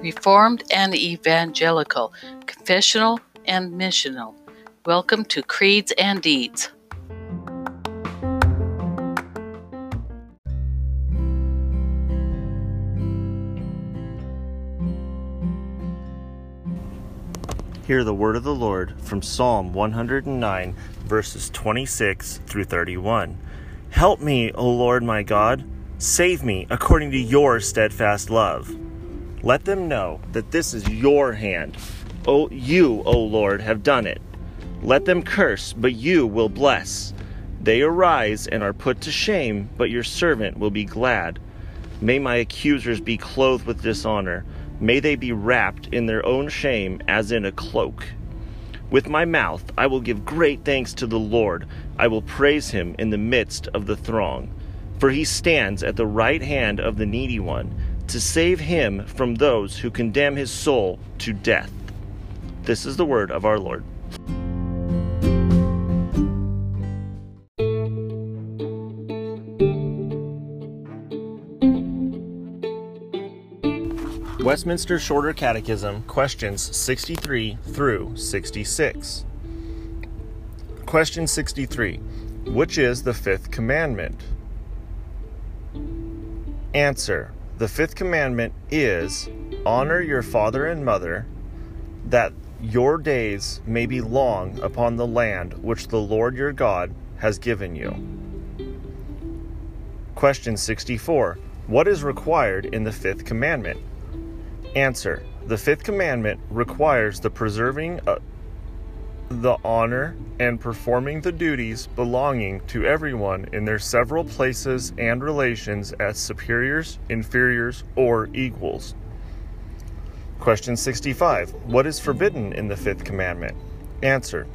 Reformed and Evangelical, Confessional and Missional. Welcome to Creeds and Deeds. Hear the word of the Lord from Psalm 109, verses 26 through 31. Help me, O Lord my God. Save me according to your steadfast love. Let them know that this is your hand. O you, O Lord, have done it. Let them curse, but you will bless. They arise and are put to shame, but your servant will be glad. May my accusers be clothed with dishonor May they be wrapped in their own shame as in a cloak. With my mouth I will give great thanks to the Lord. I will praise him in the midst of the throng. For he stands at the right hand of the needy one, to save him from those who condemn his soul to death. This is the word of our Lord. Westminster Shorter Catechism, questions 63 through 66. Question 63 Which is the fifth commandment? Answer The fifth commandment is honor your father and mother, that your days may be long upon the land which the Lord your God has given you. Question 64 What is required in the fifth commandment? Answer The fifth commandment requires the preserving the honor and performing the duties belonging to everyone in their several places and relations as superiors, inferiors, or equals. Question 65 What is forbidden in the fifth commandment? Answer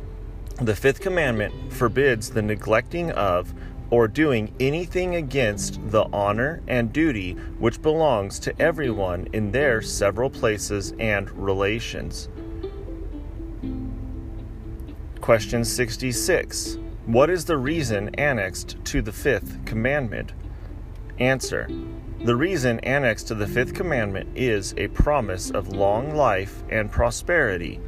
The fifth commandment forbids the neglecting of or doing anything against the honor and duty which belongs to everyone in their several places and relations. Question 66. What is the reason annexed to the fifth commandment? Answer. The reason annexed to the fifth commandment is a promise of long life and prosperity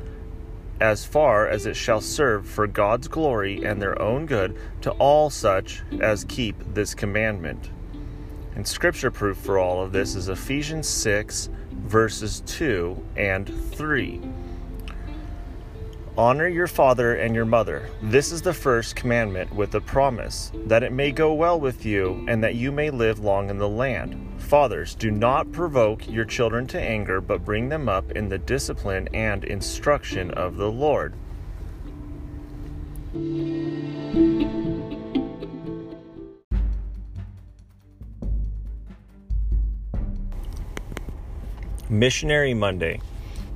as far as it shall serve for God's glory and their own good to all such as keep this commandment. And scripture proof for all of this is Ephesians 6, verses 2 and 3. Honor your father and your mother. This is the first commandment with a promise, that it may go well with you and that you may live long in the land. Fathers, do not provoke your children to anger, but bring them up in the discipline and instruction of the Lord. Missionary Monday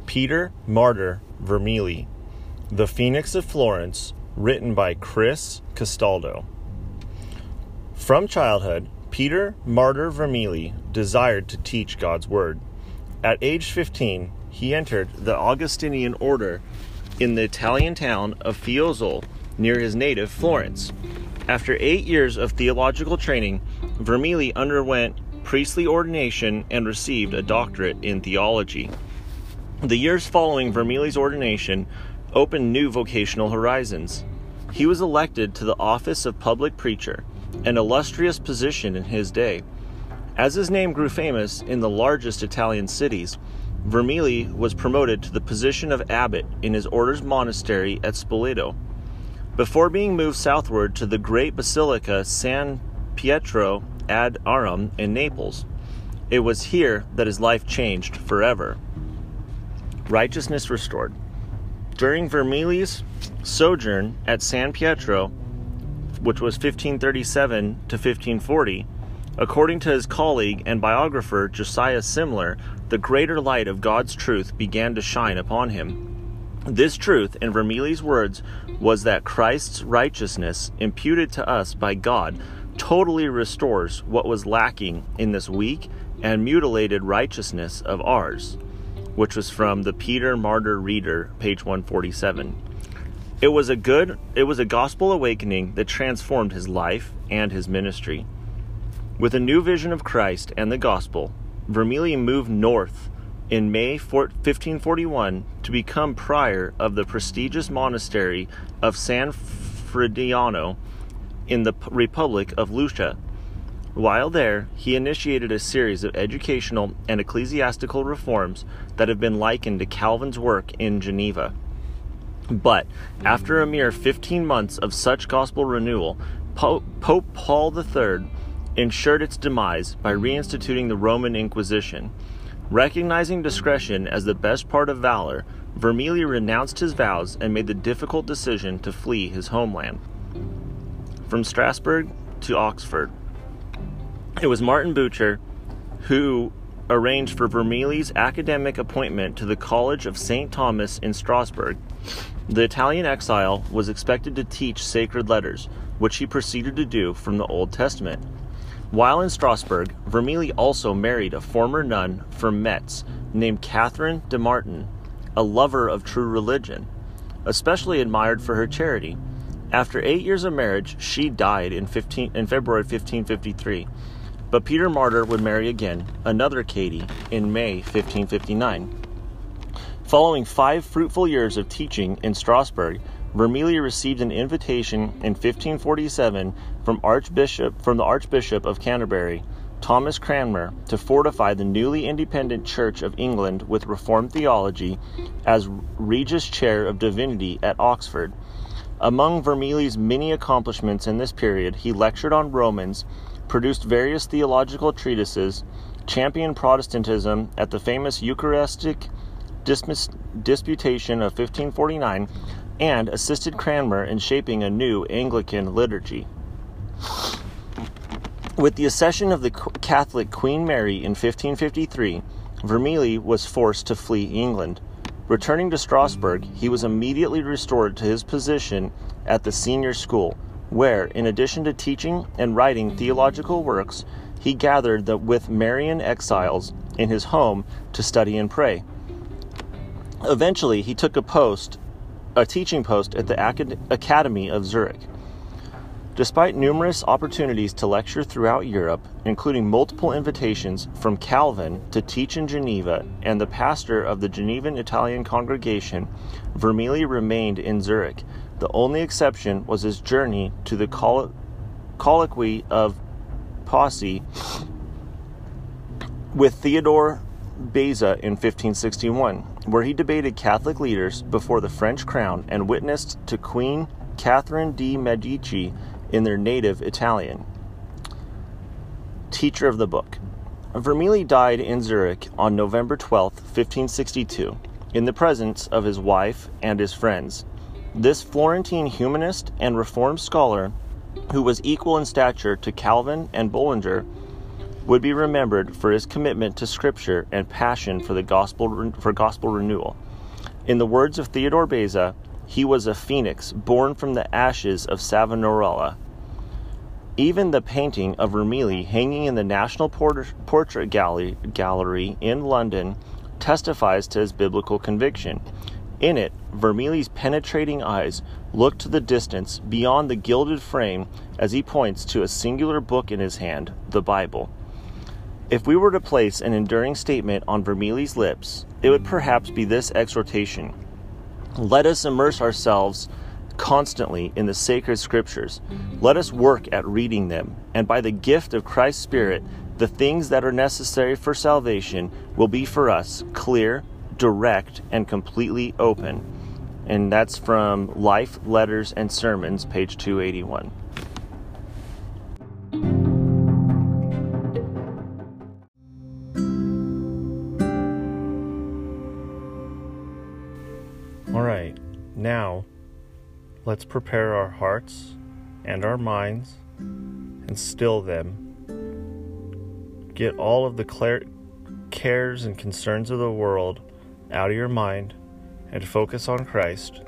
Peter Martyr Vermigli The Phoenix of Florence, written by Chris Castaldo. From childhood, Peter Martyr Vermigli desired to teach God's Word. At age 15, he entered the Augustinian order in the Italian town of Fiesole near his native Florence. After eight years of theological training, Vermigli underwent priestly ordination and received a doctorate in theology. The years following Vermigli's ordination opened new vocational horizons. He was elected to the office of public preacher an illustrious position in his day. As his name grew famous in the largest Italian cities, Vermigli was promoted to the position of abbot in his order's monastery at Spoleto. Before being moved southward to the great basilica San Pietro ad Aram in Naples, it was here that his life changed forever. Righteousness restored. During Vermigli's sojourn at San Pietro, which was 1537 to 1540, according to his colleague and biographer Josiah Simler, the greater light of God's truth began to shine upon him. This truth, in Vermigli's words, was that Christ's righteousness, imputed to us by God, totally restores what was lacking in this weak and mutilated righteousness of ours, which was from the Peter Martyr Reader, page 147. It was a good, it was a gospel awakening that transformed his life and his ministry. With a new vision of Christ and the gospel, Vermigli moved north in May 1541 to become prior of the prestigious monastery of San Frediano in the Republic of Lucca. While there, he initiated a series of educational and ecclesiastical reforms that have been likened to Calvin's work in Geneva. But after a mere 15 months of such gospel renewal, Pope, Paul III ensured its demise by reinstituting the Roman Inquisition. Recognizing discretion as the best part of valor, Vermigli renounced his vows and made the difficult decision to flee his homeland. From Strasbourg to Oxford. It was Martin Bucer who arranged for Vermigli's academic appointment to the College of St. Thomas in Strasbourg. The Italian exile was expected to teach sacred letters, which he proceeded to do from the Old Testament. While in Strasbourg, Vermigli also married a former nun from Metz named Catherine Dammartin, a lover of true religion, especially admired for her charity. After eight years of marriage, she died in, 15, in February 1553. But Peter Martyr would marry again, another Katie, in May 1559. Following five fruitful years of teaching in Strasbourg, Vermigli received an invitation in 1547 from Archbishop from the Archbishop of Canterbury, Thomas Cranmer, to fortify the newly independent Church of England with Reformed theology as Regius Chair of Divinity at Oxford. Among Vermigli's many accomplishments in this period, he lectured on Romans, produced various theological treatises, championed Protestantism at the famous Eucharistic Disputation of 1549, and assisted Cranmer in shaping a new Anglican liturgy. With the accession of the Catholic Queen Mary in 1553, Vermigli was forced to flee England. Returning to Strasbourg, he was immediately restored to his position at the senior school, where, in addition to teaching and writing theological works, he gathered the, with Marian exiles in his home to study and pray. Eventually, he took a post a teaching post at the Academy of Zurich. Despite numerous opportunities to lecture throughout Europe, including multiple invitations from Calvin to teach in Geneva and the pastor of the Genevan Italian congregation, Vermigli remained in Zurich. The only exception was his journey to the coll- colloquy of Poissy with Theodore Beza in 1561, where he debated Catholic leaders before the French crown and witnessed to Queen Catherine de' Medici in their native Italian. Teacher of the book. Vermigli died in Zurich on November 12, 1562, in the presence of his wife and his friends. This Florentine humanist and reformed scholar, who was equal in stature to Calvin and Bullinger, would be remembered for his commitment to Scripture and passion for the gospel for gospel renewal. In the words of Theodore Beza, he was a phoenix born from the ashes of Savonarola. Even the painting of Vermigli hanging in the National Portrait Gallery, Gallery in London testifies to his biblical conviction. In it, Vermigli's penetrating eyes look to the distance beyond the gilded frame as he points to a singular book in his hand, the Bible. If we were to place an enduring statement on Vermigli's lips, it would perhaps be this exhortation Let us immerse ourselves constantly in the sacred scriptures. Let us work at reading them, and by the gift of Christ's Spirit, the things that are necessary for salvation will be for us clear, direct, and completely open. And that's from Life, Letters, and Sermons, page 281. All right, now let's prepare our hearts and our minds and still them. Get all of the cares and concerns of the world out of your mind and focus on Christ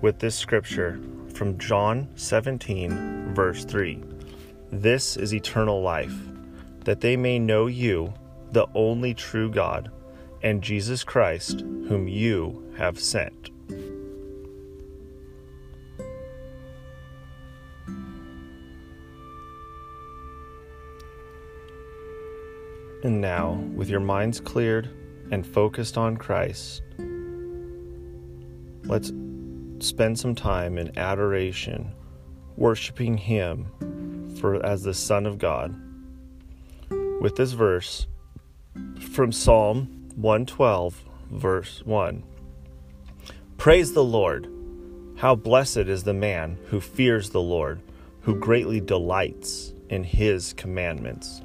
with this scripture from John 17, verse 3. This is eternal life, that they may know you, the only true God, and Jesus Christ, whom you have sent. And now, with your minds cleared and focused on Christ, let's spend some time in adoration, worshiping Him for as the Son of God. With this verse from Psalm 112, verse 1. Praise the Lord! How blessed is the man who fears the Lord, who greatly delights in his commandments.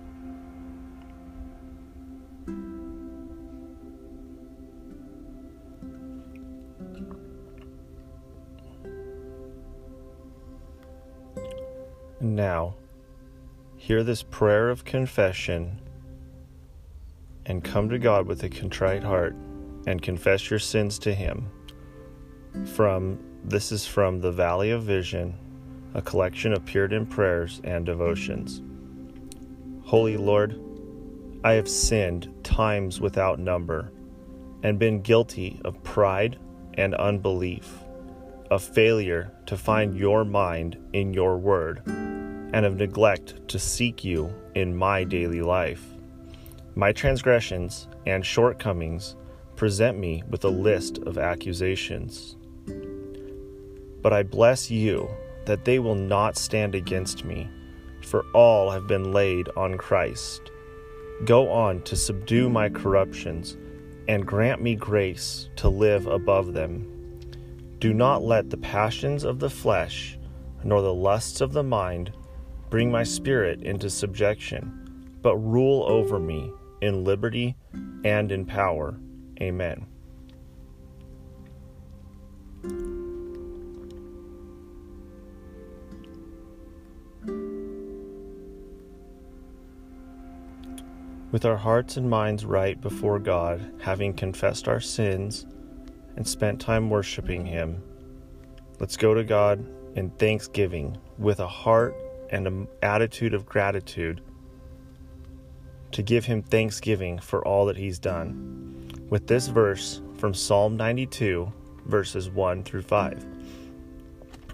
Now, hear this prayer of confession and come to God with a contrite heart and confess your sins to Him. From this is from the Valley of Vision, a collection of Puritan prayers and devotions. Holy Lord, I have sinned times without number and been guilty of pride and unbelief, of failure to find your mind in your word, and of neglect to seek you in my daily life. My transgressions and shortcomings present me with a list of accusations. But I bless you that they will not stand against me, for all have been laid on Christ. Go on to subdue my corruptions and grant me grace to live above them. Do not let the passions of the flesh nor the lusts of the mind bring my spirit into subjection, but rule over me in liberty and in power. Amen. With our hearts and minds right before God, having confessed our sins and spent time worshiping Him, let's go to God in thanksgiving with a heart and an attitude of gratitude to give Him thanksgiving for all that He's done. With this verse from Psalm 92, verses 1 through 5.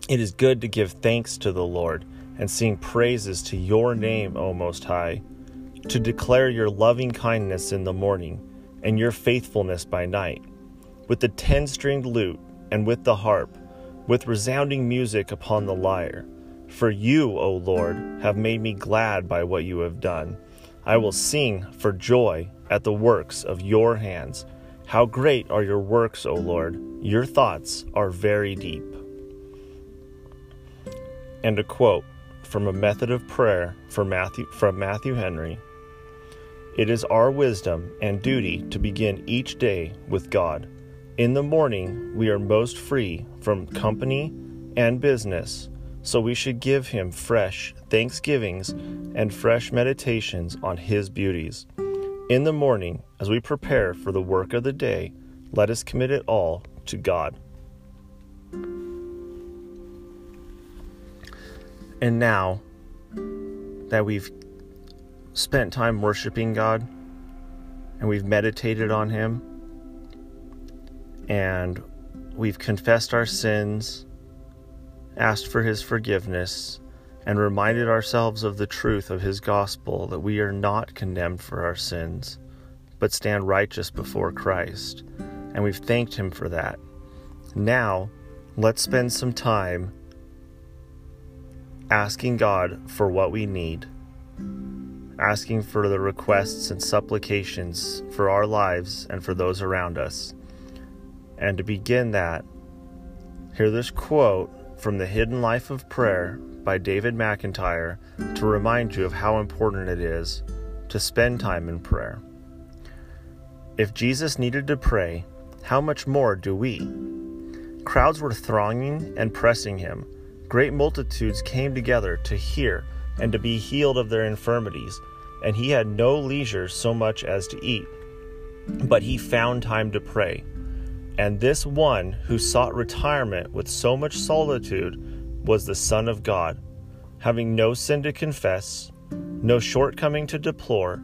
It is good to give thanks to the Lord and sing praises to your name, O Most High to declare your loving kindness in the morning and your faithfulness by night, with the ten stringed lute and with the harp, with resounding music upon the lyre. For you, O Lord, have made me glad by what you have done. I will sing for joy at the works of your hands. How great are your works, O Lord! Your thoughts are very deep. And a quote from a method of prayer Matthew, from Matthew Henry it is our wisdom and duty to begin each day with God. In the morning, we are most free from company and business, so we should give Him fresh thanksgivings and fresh meditations on His beauties. In the morning, as we prepare for the work of the day, let us commit it all to God. And now that we've spent time worshiping God and we've meditated on Him and we've confessed our sins, asked for His forgiveness, and reminded ourselves of the truth of His gospel that we are not condemned for our sins, but stand righteous before Christ. And we've thanked Him for that. Now, let's spend some time asking God for what we need asking for the requests and supplications for our lives and for those around us. And to begin that, hear this quote from The Hidden Life of Prayer by David McIntyre to remind you of how important it is to spend time in prayer. If Jesus needed to pray, how much more do we? Crowds were thronging and pressing him. Great multitudes came together to hear and to be healed of their infirmities, and he had no leisure so much as to eat. But he found time to pray. And this one who sought retirement with so much solitude was the Son of God, having no sin to confess, no shortcoming to deplore,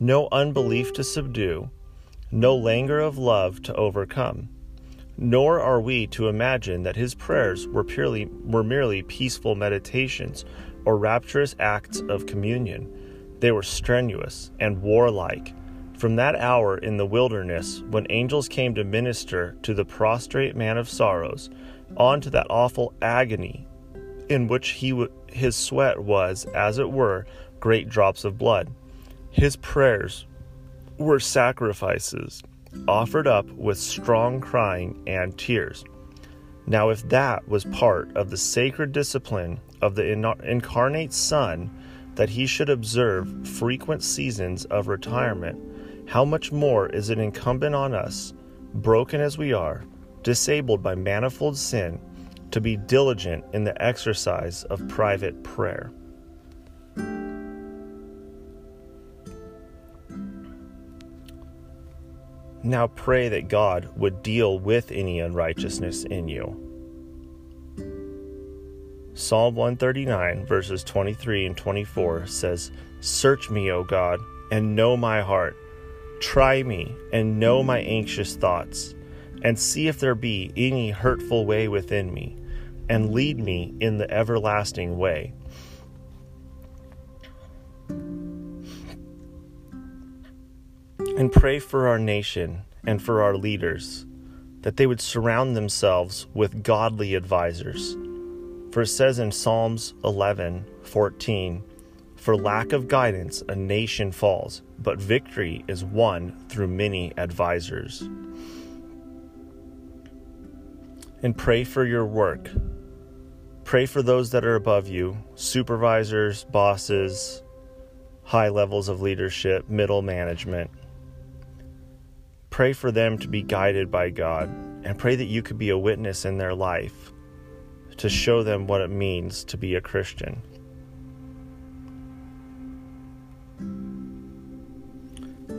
no unbelief to subdue, no languor of love to overcome. Nor are we to imagine that his prayers were purely were merely peaceful meditations or rapturous acts of communion They were strenuous and warlike. From that hour in the wilderness, when angels came to minister to the prostrate man of sorrows, on to that awful agony in which he w- his sweat was, as it were, great drops of blood. His prayers were sacrifices offered up with strong crying and tears. Now, if that was part of the sacred discipline of the incarnate Son, that he should observe frequent seasons of retirement, how much more is it incumbent on us, broken as we are, disabled by manifold sin, to be diligent in the exercise of private prayer? Now pray that God would deal with any unrighteousness in you. Psalm 139, verses 23 and 24 says, Search me, O God, and know my heart. Try me and know my anxious thoughts, and see if there be any hurtful way within me, and lead me in the everlasting way. and pray for our nation and for our leaders that they would surround themselves with godly advisors. For it says in Psalms 11 14, For lack of guidance, a nation falls, but victory is won through many advisors. And pray for your work. Pray for those that are above you supervisors, bosses, high levels of leadership, middle management Pray for them to be guided by God and pray that you could be a witness in their life to show them what it means to be a Christian.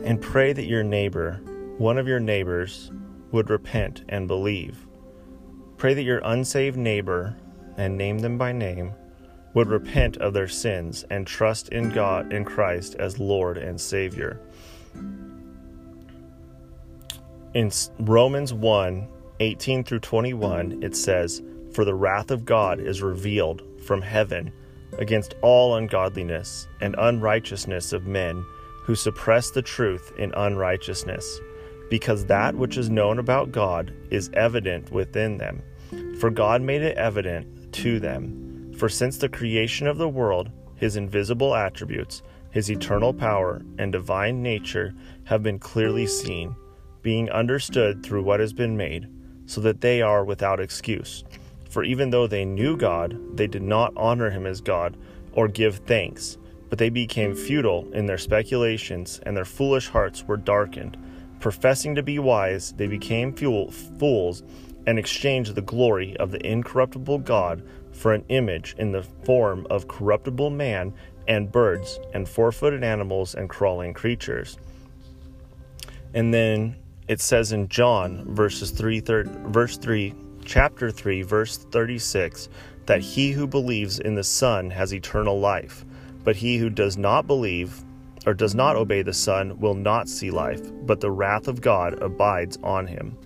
And pray that your neighbor, one of your neighbors, would repent and believe. Pray that your unsaved neighbor, and name them by name, would repent of their sins and trust in God in Christ as Lord and Savior in Romans 1 18 through 21, it says, For the wrath of God is revealed from heaven against all ungodliness and unrighteousness of men who suppress the truth in unrighteousness, because that which is known about God is evident within them. For God made it evident to them. For since the creation of the world, his invisible attributes, his eternal power, and divine nature have been clearly seen being understood through what has been made, so that they are without excuse. For even though they knew God, they did not honor him as God or give thanks, but they became futile in their speculations, and their foolish hearts were darkened. Professing to be wise, they became fools and exchanged the glory of the incorruptible God for an image in the form of corruptible man and birds and four footed animals and crawling creatures. And then it says in John verses 3 verse 3 chapter 3 verse 36 that he who believes in the son has eternal life but he who does not believe or does not obey the son will not see life but the wrath of God abides on him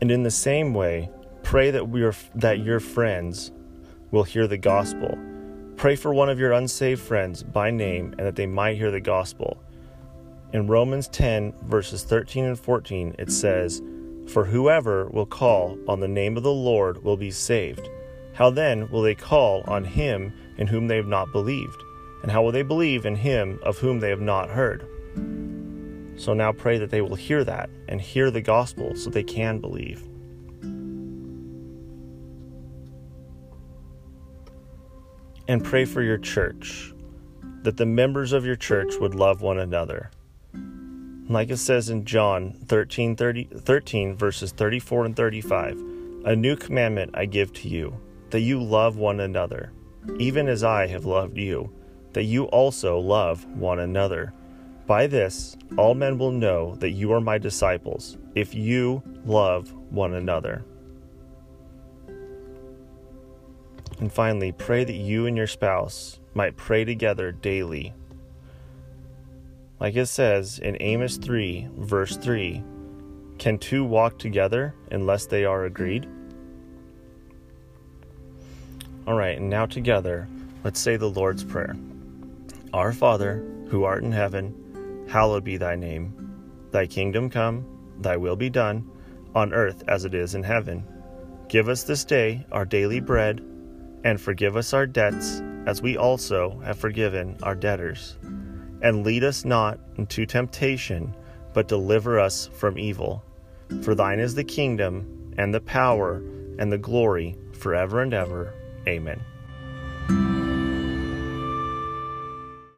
and in the same way pray that we are that your friends will hear the gospel Pray for one of your unsaved friends by name and that they might hear the gospel. In Romans 10, verses 13 and 14, it says, For whoever will call on the name of the Lord will be saved. How then will they call on him in whom they have not believed? And how will they believe in him of whom they have not heard? So now pray that they will hear that and hear the gospel so they can believe. and pray for your church, that the members of your church would love one another. Like it says in John 13, 30, 13, verses 34 and 35, a new commandment I give to you, that you love one another, even as I have loved you, that you also love one another. By this, all men will know that you are my disciples, if you love one another. And finally, pray that you and your spouse might pray together daily. Like it says in Amos 3, verse 3 Can two walk together unless they are agreed? All right, and now together, let's say the Lord's Prayer. Our Father, who art in heaven, hallowed be thy name. Thy kingdom come, thy will be done, on earth as it is in heaven. Give us this day our daily bread, and forgive us our debts, as we also have forgiven our debtors. And lead us not into temptation, but deliver us from evil. For thine is the kingdom, and the power, and the glory, forever and ever. Amen.